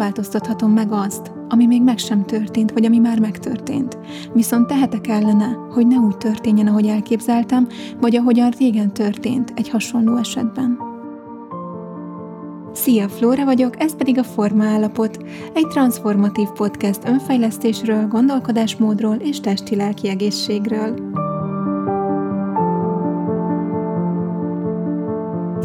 változtathatom meg azt, ami még meg sem történt, vagy ami már megtörtént. Viszont tehetek ellene, hogy ne úgy történjen, ahogy elképzeltem, vagy ahogyan régen történt egy hasonló esetben. Szia, Flóra vagyok, ez pedig a Forma Állapot, egy transformatív podcast önfejlesztésről, gondolkodásmódról és testi-lelki egészségről.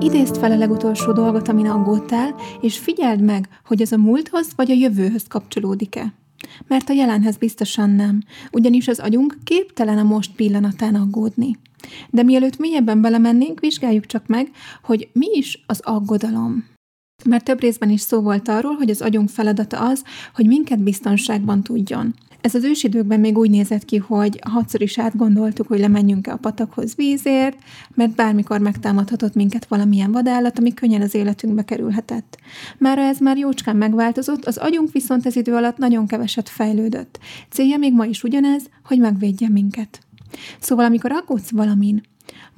Idézd fel a legutolsó dolgot, amin aggódtál, és figyeld meg, hogy az a múlthoz vagy a jövőhöz kapcsolódik-e. Mert a jelenhez biztosan nem, ugyanis az agyunk képtelen a most pillanatán aggódni. De mielőtt mélyebben belemennénk, vizsgáljuk csak meg, hogy mi is az aggodalom. Mert több részben is szó volt arról, hogy az agyunk feladata az, hogy minket biztonságban tudjon. Ez az ősidőkben még úgy nézett ki, hogy hatszor is átgondoltuk, hogy lemenjünk-e a patakhoz vízért, mert bármikor megtámadhatott minket valamilyen vadállat, ami könnyen az életünkbe kerülhetett. Mára ez már jócskán megváltozott, az agyunk viszont ez idő alatt nagyon keveset fejlődött. Célja még ma is ugyanez, hogy megvédje minket. Szóval amikor aggódsz valamin,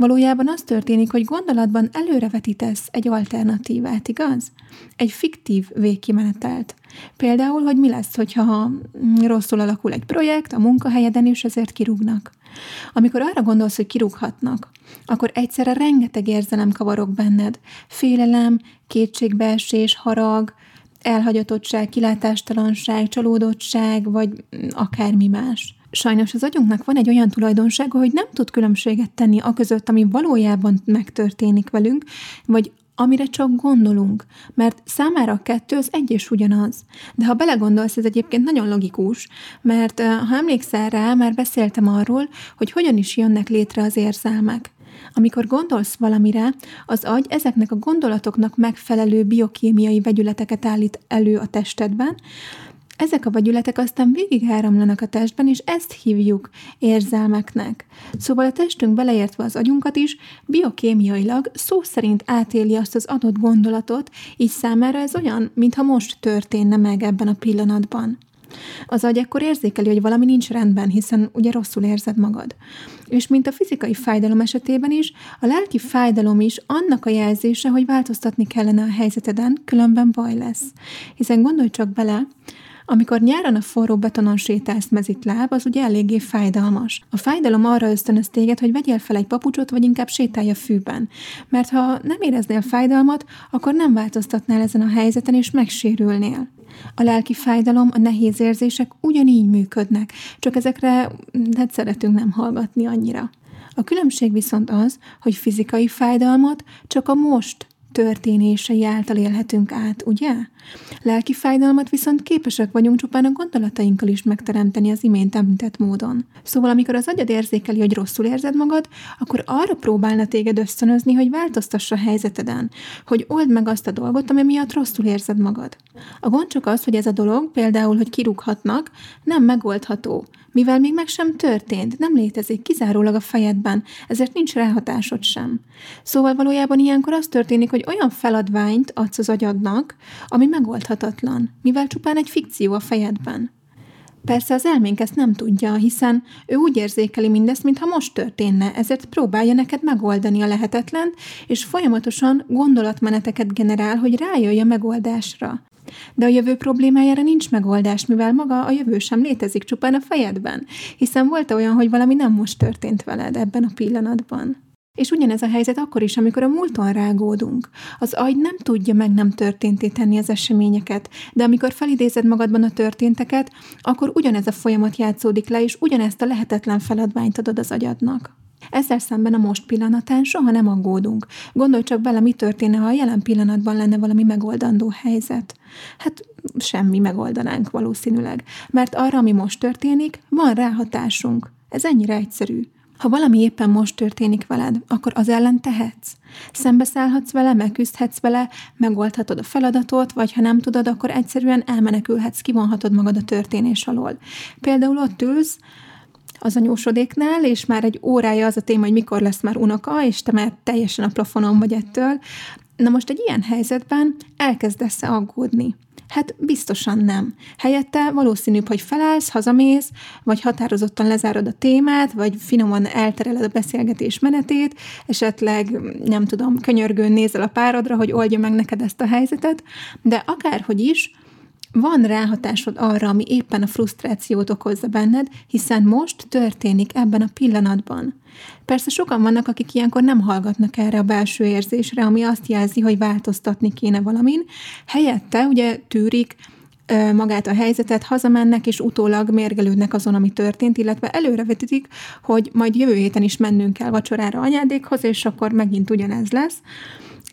Valójában az történik, hogy gondolatban előrevetítesz egy alternatívát, igaz? Egy fiktív végkimenetelt. Például, hogy mi lesz, hogyha rosszul alakul egy projekt a munkahelyeden, és ezért kirúgnak. Amikor arra gondolsz, hogy kirúghatnak, akkor egyszerre rengeteg érzelem kavarok benned. Félelem, kétségbeesés, harag, elhagyatottság, kilátástalanság, csalódottság, vagy akármi más. Sajnos az agyunknak van egy olyan tulajdonsága, hogy nem tud különbséget tenni a között, ami valójában megtörténik velünk, vagy amire csak gondolunk, mert számára a kettő az egy és ugyanaz. De ha belegondolsz, ez egyébként nagyon logikus, mert ha emlékszel rá, már beszéltem arról, hogy hogyan is jönnek létre az érzelmek. Amikor gondolsz valamire, az agy ezeknek a gondolatoknak megfelelő biokémiai vegyületeket állít elő a testedben, ezek a vegyületek aztán végig áramlanak a testben, és ezt hívjuk érzelmeknek. Szóval a testünk beleértve az agyunkat is biokémiailag szó szerint átéli azt az adott gondolatot, így számára ez olyan, mintha most történne meg ebben a pillanatban. Az agy ekkor érzékeli, hogy valami nincs rendben, hiszen ugye rosszul érzed magad. És mint a fizikai fájdalom esetében is, a lelki fájdalom is annak a jelzése, hogy változtatni kellene a helyzeteden, különben baj lesz. Hiszen gondolj csak bele, amikor nyáron a forró betonon sétálsz mezitláb, az ugye eléggé fájdalmas. A fájdalom arra ösztönöz téged, hogy vegyél fel egy papucsot, vagy inkább sétálj a fűben. Mert ha nem éreznél fájdalmat, akkor nem változtatnál ezen a helyzeten, és megsérülnél. A lelki fájdalom, a nehéz érzések ugyanígy működnek, csak ezekre hát szeretünk nem hallgatni annyira. A különbség viszont az, hogy fizikai fájdalmat csak a most történései által élhetünk át, ugye? Lelki fájdalmat viszont képesek vagyunk csupán a gondolatainkkal is megteremteni az imént említett módon. Szóval amikor az agyad érzékeli, hogy rosszul érzed magad, akkor arra próbálna téged ösztönözni, hogy változtassa a helyzeteden, hogy old meg azt a dolgot, ami miatt rosszul érzed magad. A gond csak az, hogy ez a dolog, például, hogy kirúghatnak, nem megoldható, mivel még meg sem történt, nem létezik kizárólag a fejedben, ezért nincs ráhatásod sem. Szóval valójában ilyenkor az történik, hogy olyan feladványt adsz az agyadnak, ami megoldhatatlan, mivel csupán egy fikció a fejedben. Persze az elménk ezt nem tudja, hiszen ő úgy érzékeli mindezt, mintha most történne, ezért próbálja neked megoldani a lehetetlen, és folyamatosan gondolatmeneteket generál, hogy rájöjj a megoldásra. De a jövő problémájára nincs megoldás, mivel maga a jövő sem létezik csupán a fejedben, hiszen volt olyan, hogy valami nem most történt veled ebben a pillanatban. És ugyanez a helyzet akkor is, amikor a múlton rágódunk. Az agy nem tudja meg nem történté tenni az eseményeket, de amikor felidézed magadban a történteket, akkor ugyanez a folyamat játszódik le, és ugyanezt a lehetetlen feladványt adod az agyadnak. Ezzel szemben a most pillanatán soha nem aggódunk. Gondolj csak bele, mi történne, ha a jelen pillanatban lenne valami megoldandó helyzet. Hát semmi megoldanánk valószínűleg, mert arra, ami most történik, van ráhatásunk. Ez ennyire egyszerű. Ha valami éppen most történik veled, akkor az ellen tehetsz. Szembeszállhatsz vele, megküzdhetsz vele, megoldhatod a feladatot, vagy ha nem tudod, akkor egyszerűen elmenekülhetsz, kivonhatod magad a történés alól. Például ott ülsz, az anyósodéknál, és már egy órája az a téma, hogy mikor lesz már unoka, és te már teljesen a plafonon vagy ettől. Na most egy ilyen helyzetben elkezdesz aggódni. Hát biztosan nem. Helyette valószínűbb, hogy felállsz, hazamész, vagy határozottan lezárod a témát, vagy finoman eltereled a beszélgetés menetét, esetleg, nem tudom, könyörgőn nézel a párodra, hogy oldja meg neked ezt a helyzetet, de akárhogy is, van ráhatásod arra, ami éppen a frusztrációt okozza benned, hiszen most történik ebben a pillanatban. Persze sokan vannak, akik ilyenkor nem hallgatnak erre a belső érzésre, ami azt jelzi, hogy változtatni kéne valamin. Helyette ugye tűrik, magát a helyzetet, hazamennek, és utólag mérgelődnek azon, ami történt, illetve előrevetítik, hogy majd jövő héten is mennünk kell vacsorára anyádékhoz, és akkor megint ugyanez lesz.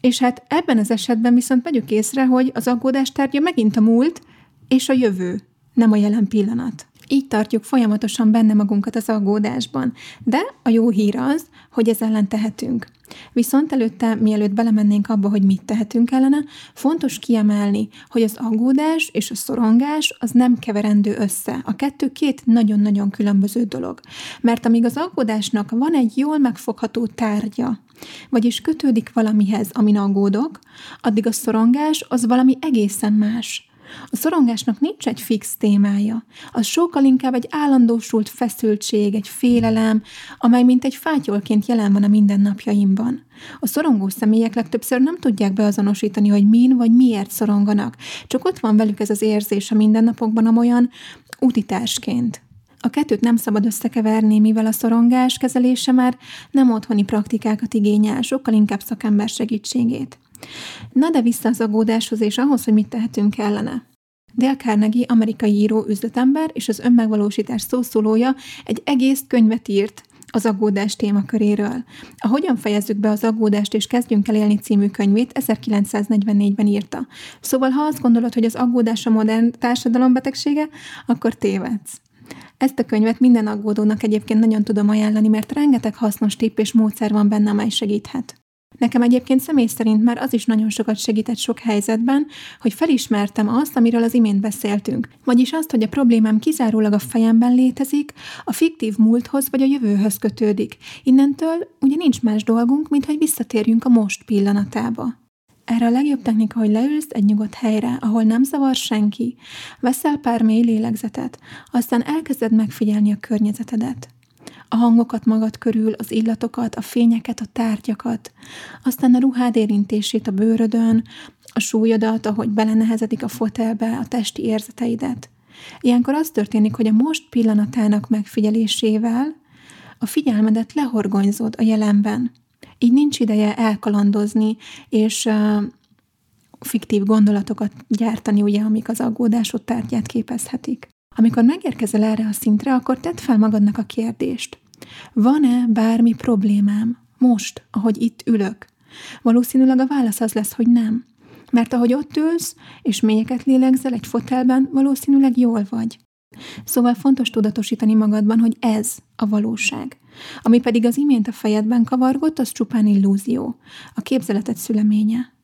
És hát ebben az esetben viszont vegyük észre, hogy az aggódás tárgya megint a múlt és a jövő, nem a jelen pillanat. Így tartjuk folyamatosan benne magunkat az aggódásban. De a jó hír az, hogy ez ellen tehetünk. Viszont előtte, mielőtt belemennénk abba, hogy mit tehetünk ellene, fontos kiemelni, hogy az aggódás és a szorongás az nem keverendő össze. A kettő két nagyon-nagyon különböző dolog. Mert amíg az aggódásnak van egy jól megfogható tárgya, vagyis kötődik valamihez, amin aggódok, addig a szorongás az valami egészen más. A szorongásnak nincs egy fix témája. Az sokkal inkább egy állandósult feszültség, egy félelem, amely mint egy fátyolként jelen van a mindennapjaimban. A szorongó személyek legtöbbször nem tudják beazonosítani, hogy min vagy miért szoronganak, csak ott van velük ez az érzés a mindennapokban amolyan utitársként. A kettőt nem szabad összekeverni, mivel a szorongás kezelése már nem otthoni praktikákat igényel, sokkal inkább szakember segítségét. Na de vissza az aggódáshoz és ahhoz, hogy mit tehetünk ellene. Dale Carnegie, amerikai író, üzletember és az önmegvalósítás szószólója egy egész könyvet írt az aggódás témaköréről. A Hogyan fejezzük be az aggódást és kezdjünk el élni című könyvét 1944-ben írta. Szóval ha azt gondolod, hogy az aggódás a modern társadalom betegsége, akkor tévedsz. Ezt a könyvet minden aggódónak egyébként nagyon tudom ajánlani, mert rengeteg hasznos tipp és módszer van benne, amely segíthet. Nekem egyébként személy szerint már az is nagyon sokat segített sok helyzetben, hogy felismertem azt, amiről az imént beszéltünk. Vagyis azt, hogy a problémám kizárólag a fejemben létezik, a fiktív múlthoz vagy a jövőhöz kötődik. Innentől ugye nincs más dolgunk, mint hogy visszatérjünk a most pillanatába. Erre a legjobb technika, hogy leülsz egy nyugodt helyre, ahol nem zavar senki, veszel pár mély lélegzetet, aztán elkezded megfigyelni a környezetedet a hangokat magad körül, az illatokat, a fényeket, a tárgyakat, aztán a ruhád érintését a bőrödön, a súlyodat, ahogy belenehezedik a fotelbe, a testi érzeteidet. Ilyenkor az történik, hogy a most pillanatának megfigyelésével a figyelmedet lehorgonyzod a jelenben. Így nincs ideje elkalandozni, és uh, fiktív gondolatokat gyártani, ugye, amik az aggódásod tárgyát képezhetik. Amikor megérkezel erre a szintre, akkor tedd fel magadnak a kérdést. Van-e bármi problémám most, ahogy itt ülök? Valószínűleg a válasz az lesz, hogy nem. Mert ahogy ott ülsz, és mélyeket lélegzel egy fotelben, valószínűleg jól vagy. Szóval fontos tudatosítani magadban, hogy ez a valóság. Ami pedig az imént a fejedben kavargott, az csupán illúzió, a képzeletet szüleménye.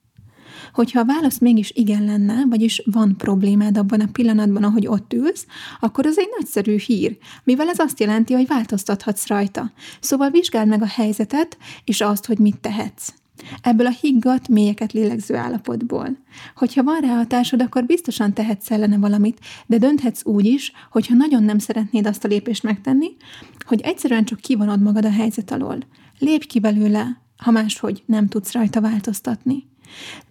Hogyha a válasz mégis igen lenne, vagyis van problémád abban a pillanatban, ahogy ott ülsz, akkor az egy nagyszerű hír, mivel ez azt jelenti, hogy változtathatsz rajta. Szóval vizsgáld meg a helyzetet, és azt, hogy mit tehetsz. Ebből a higgadt, mélyeket lélegző állapotból. Hogyha van rá hatásod, akkor biztosan tehetsz ellene valamit, de dönthetsz úgy is, hogyha nagyon nem szeretnéd azt a lépést megtenni, hogy egyszerűen csak kivonod magad a helyzet alól. Lépj ki belőle, ha máshogy nem tudsz rajta változtatni.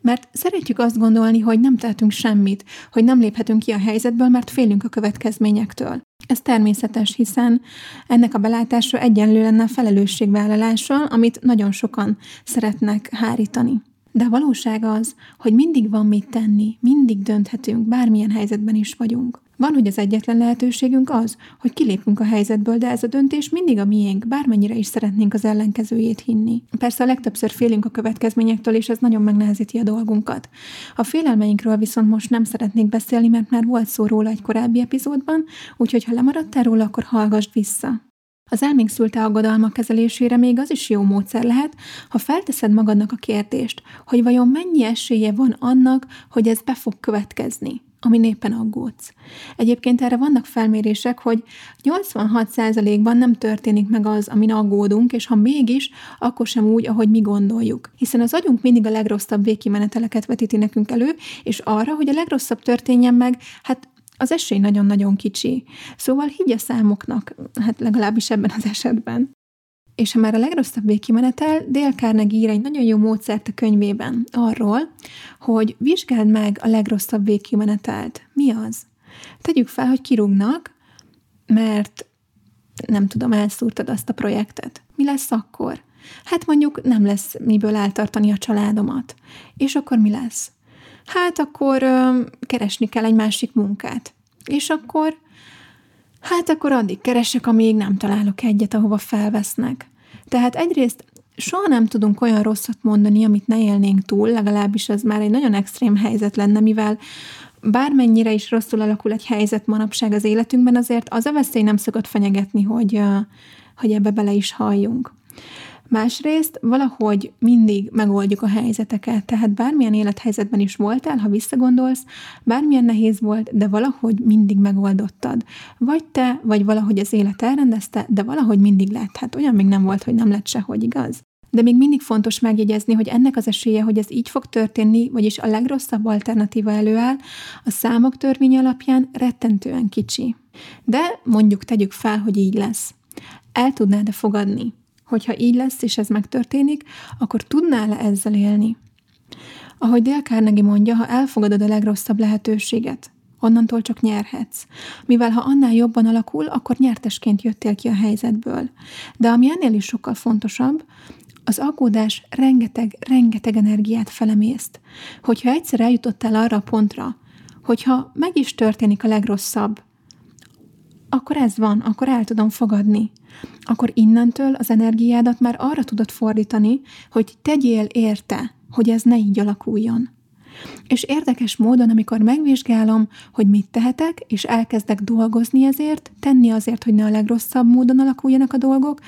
Mert szeretjük azt gondolni, hogy nem tehetünk semmit, hogy nem léphetünk ki a helyzetből, mert félünk a következményektől. Ez természetes, hiszen ennek a belátása egyenlő lenne a felelősségvállalással, amit nagyon sokan szeretnek hárítani. De a valóság az, hogy mindig van mit tenni, mindig dönthetünk, bármilyen helyzetben is vagyunk. Van, hogy az egyetlen lehetőségünk az, hogy kilépünk a helyzetből, de ez a döntés mindig a miénk, bármennyire is szeretnénk az ellenkezőjét hinni. Persze a legtöbbször félünk a következményektől, és ez nagyon megnehezíti a dolgunkat. A félelmeinkről viszont most nem szeretnék beszélni, mert már volt szó róla egy korábbi epizódban, úgyhogy ha lemaradtál róla, akkor hallgass vissza. Az elménk szülte aggodalmak kezelésére még az is jó módszer lehet, ha felteszed magadnak a kérdést, hogy vajon mennyi esélye van annak, hogy ez be fog következni amin éppen aggódsz. Egyébként erre vannak felmérések, hogy 86%-ban nem történik meg az, amin aggódunk, és ha mégis, akkor sem úgy, ahogy mi gondoljuk. Hiszen az agyunk mindig a legrosszabb végkimeneteleket vetíti nekünk elő, és arra, hogy a legrosszabb történjen meg, hát az esély nagyon-nagyon kicsi. Szóval higgy a számoknak, hát legalábbis ebben az esetben. És ha már a legrosszabb végkimenetel, Dale Carnegie ír egy nagyon jó módszert a könyvében arról, hogy vizsgáld meg a legrosszabb végkimenetelt. Mi az? Tegyük fel, hogy kirúgnak, mert nem tudom, elszúrtad azt a projektet. Mi lesz akkor? Hát mondjuk nem lesz miből eltartani a családomat. És akkor mi lesz? Hát akkor ö, keresni kell egy másik munkát. És akkor, hát akkor addig keresek, amíg nem találok egyet, ahova felvesznek. Tehát egyrészt soha nem tudunk olyan rosszat mondani, amit ne élnénk túl, legalábbis ez már egy nagyon extrém helyzet lenne, mivel bármennyire is rosszul alakul egy helyzet manapság az életünkben, azért az a veszély nem szokott fenyegetni, hogy, hogy ebbe bele is halljunk. Másrészt valahogy mindig megoldjuk a helyzeteket, tehát bármilyen élethelyzetben is voltál, ha visszagondolsz, bármilyen nehéz volt, de valahogy mindig megoldottad. Vagy te, vagy valahogy az élet elrendezte, de valahogy mindig lett. Hát olyan még nem volt, hogy nem lett sehogy, igaz? De még mindig fontos megjegyezni, hogy ennek az esélye, hogy ez így fog történni, vagyis a legrosszabb alternatíva előáll, a számok törvény alapján rettentően kicsi. De mondjuk tegyük fel, hogy így lesz. El tudnád-e fogadni, hogyha így lesz, és ez megtörténik, akkor tudnál-e ezzel élni? Ahogy Dale Carnegie mondja, ha elfogadod a legrosszabb lehetőséget, onnantól csak nyerhetsz. Mivel ha annál jobban alakul, akkor nyertesként jöttél ki a helyzetből. De ami ennél is sokkal fontosabb, az aggódás rengeteg, rengeteg energiát felemészt. Hogyha egyszer eljutottál arra a pontra, hogyha meg is történik a legrosszabb, akkor ez van, akkor el tudom fogadni. Akkor innentől az energiádat már arra tudod fordítani, hogy tegyél érte, hogy ez ne így alakuljon. És érdekes módon, amikor megvizsgálom, hogy mit tehetek, és elkezdek dolgozni ezért, tenni azért, hogy ne a legrosszabb módon alakuljanak a dolgok,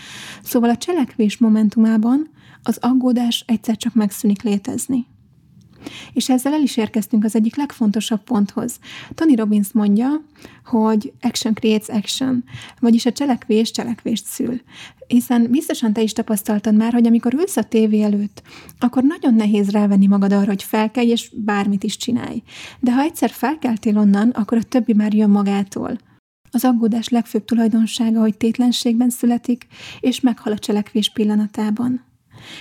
szóval a cselekvés momentumában az aggódás egyszer csak megszűnik létezni. És ezzel el is érkeztünk az egyik legfontosabb ponthoz. Tony Robbins mondja, hogy action creates action, vagyis a cselekvés cselekvést szül. Hiszen biztosan te is tapasztaltad már, hogy amikor ülsz a tévé előtt, akkor nagyon nehéz rávenni magad arra, hogy felkelj és bármit is csinálj. De ha egyszer felkeltél onnan, akkor a többi már jön magától. Az aggódás legfőbb tulajdonsága, hogy tétlenségben születik, és meghal a cselekvés pillanatában.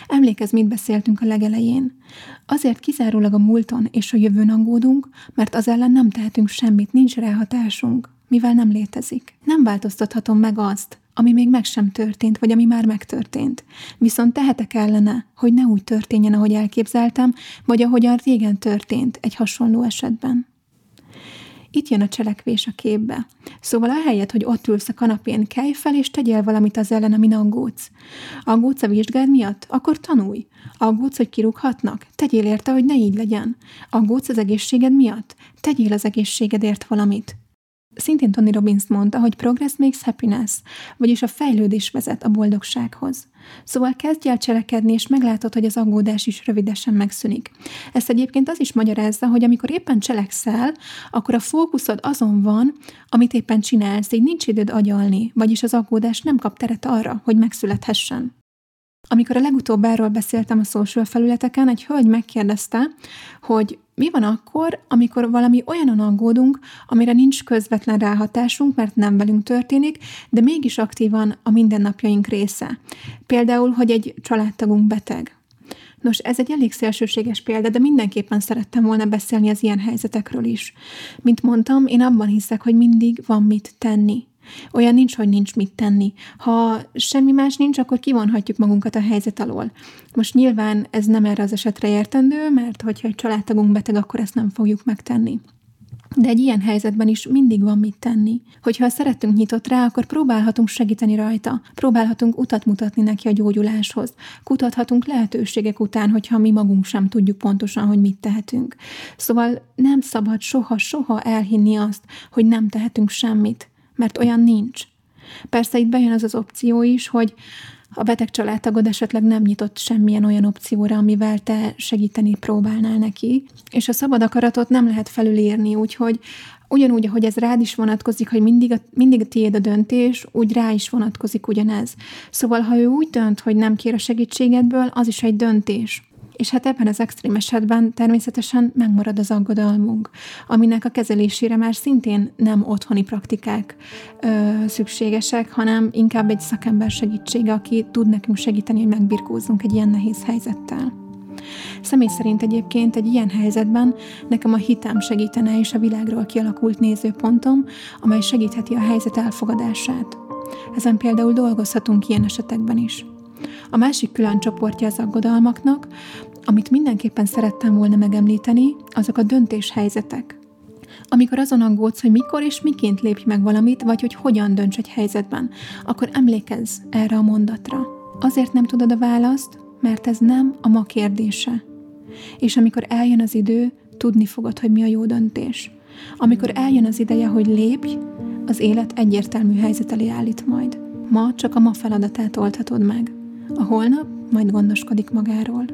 Emlékezz, mit beszéltünk a legelején. Azért kizárólag a múlton és a jövőn aggódunk, mert az ellen nem tehetünk semmit, nincs ráhatásunk, mivel nem létezik. Nem változtathatom meg azt, ami még meg sem történt, vagy ami már megtörtént. Viszont tehetek ellene, hogy ne úgy történjen, ahogy elképzeltem, vagy ahogyan régen történt egy hasonló esetben. Itt jön a cselekvés a képbe. Szóval ahelyett, hogy ott ülsz a kanapén, kelj fel és tegyél valamit az ellen, amin aggódsz. Aggódsz a vizsgád miatt? Akkor tanulj. Aggódsz, hogy kirúghatnak? Tegyél érte, hogy ne így legyen. Aggódsz az egészséged miatt? Tegyél az egészségedért valamit. Szintén Tony Robbins mondta, hogy progress makes happiness, vagyis a fejlődés vezet a boldogsághoz. Szóval kezdj el cselekedni, és meglátod, hogy az aggódás is rövidesen megszűnik. Ezt egyébként az is magyarázza, hogy amikor éppen cselekszel, akkor a fókuszod azon van, amit éppen csinálsz, így nincs időd agyalni, vagyis az aggódás nem kap teret arra, hogy megszülethessen. Amikor a legutóbb erről beszéltem a social felületeken, egy hölgy megkérdezte, hogy mi van akkor, amikor valami olyanon aggódunk, amire nincs közvetlen ráhatásunk, mert nem velünk történik, de mégis aktívan a mindennapjaink része. Például, hogy egy családtagunk beteg. Nos, ez egy elég szélsőséges példa, de mindenképpen szerettem volna beszélni az ilyen helyzetekről is. Mint mondtam, én abban hiszek, hogy mindig van mit tenni. Olyan nincs, hogy nincs mit tenni. Ha semmi más nincs, akkor kivonhatjuk magunkat a helyzet alól. Most nyilván ez nem erre az esetre értendő, mert hogyha egy családtagunk beteg, akkor ezt nem fogjuk megtenni. De egy ilyen helyzetben is mindig van mit tenni. Hogyha szeretünk nyitott rá, akkor próbálhatunk segíteni rajta, próbálhatunk utat mutatni neki a gyógyuláshoz, kutathatunk lehetőségek után, hogyha mi magunk sem tudjuk pontosan, hogy mit tehetünk. Szóval nem szabad soha-soha elhinni azt, hogy nem tehetünk semmit mert olyan nincs. Persze itt bejön az az opció is, hogy a beteg családtagod esetleg nem nyitott semmilyen olyan opcióra, amivel te segíteni próbálnál neki, és a szabad akaratot nem lehet felülírni, úgyhogy ugyanúgy, ahogy ez rád is vonatkozik, hogy mindig a, mindig a tiéd a döntés, úgy rá is vonatkozik ugyanez. Szóval, ha ő úgy dönt, hogy nem kér a segítségedből, az is egy döntés. És hát ebben az extrém esetben természetesen megmarad az aggodalmunk, aminek a kezelésére már szintén nem otthoni praktikák ö, szükségesek, hanem inkább egy szakember segítsége, aki tud nekünk segíteni, hogy megbirkózzunk egy ilyen nehéz helyzettel. Személy szerint egyébként egy ilyen helyzetben nekem a hitem segítene és a világról kialakult nézőpontom, amely segítheti a helyzet elfogadását. Ezen például dolgozhatunk ilyen esetekben is. A másik külön csoportja az aggodalmaknak, amit mindenképpen szerettem volna megemlíteni, azok a döntéshelyzetek. Amikor azon aggódsz, hogy mikor és miként lépj meg valamit, vagy hogy hogyan dönts egy helyzetben, akkor emlékezz erre a mondatra. Azért nem tudod a választ, mert ez nem a ma kérdése. És amikor eljön az idő, tudni fogod, hogy mi a jó döntés. Amikor eljön az ideje, hogy lépj, az élet egyértelmű helyzet elé állít majd. Ma csak a ma feladatát oldhatod meg. A holnap majd gondoskodik magáról.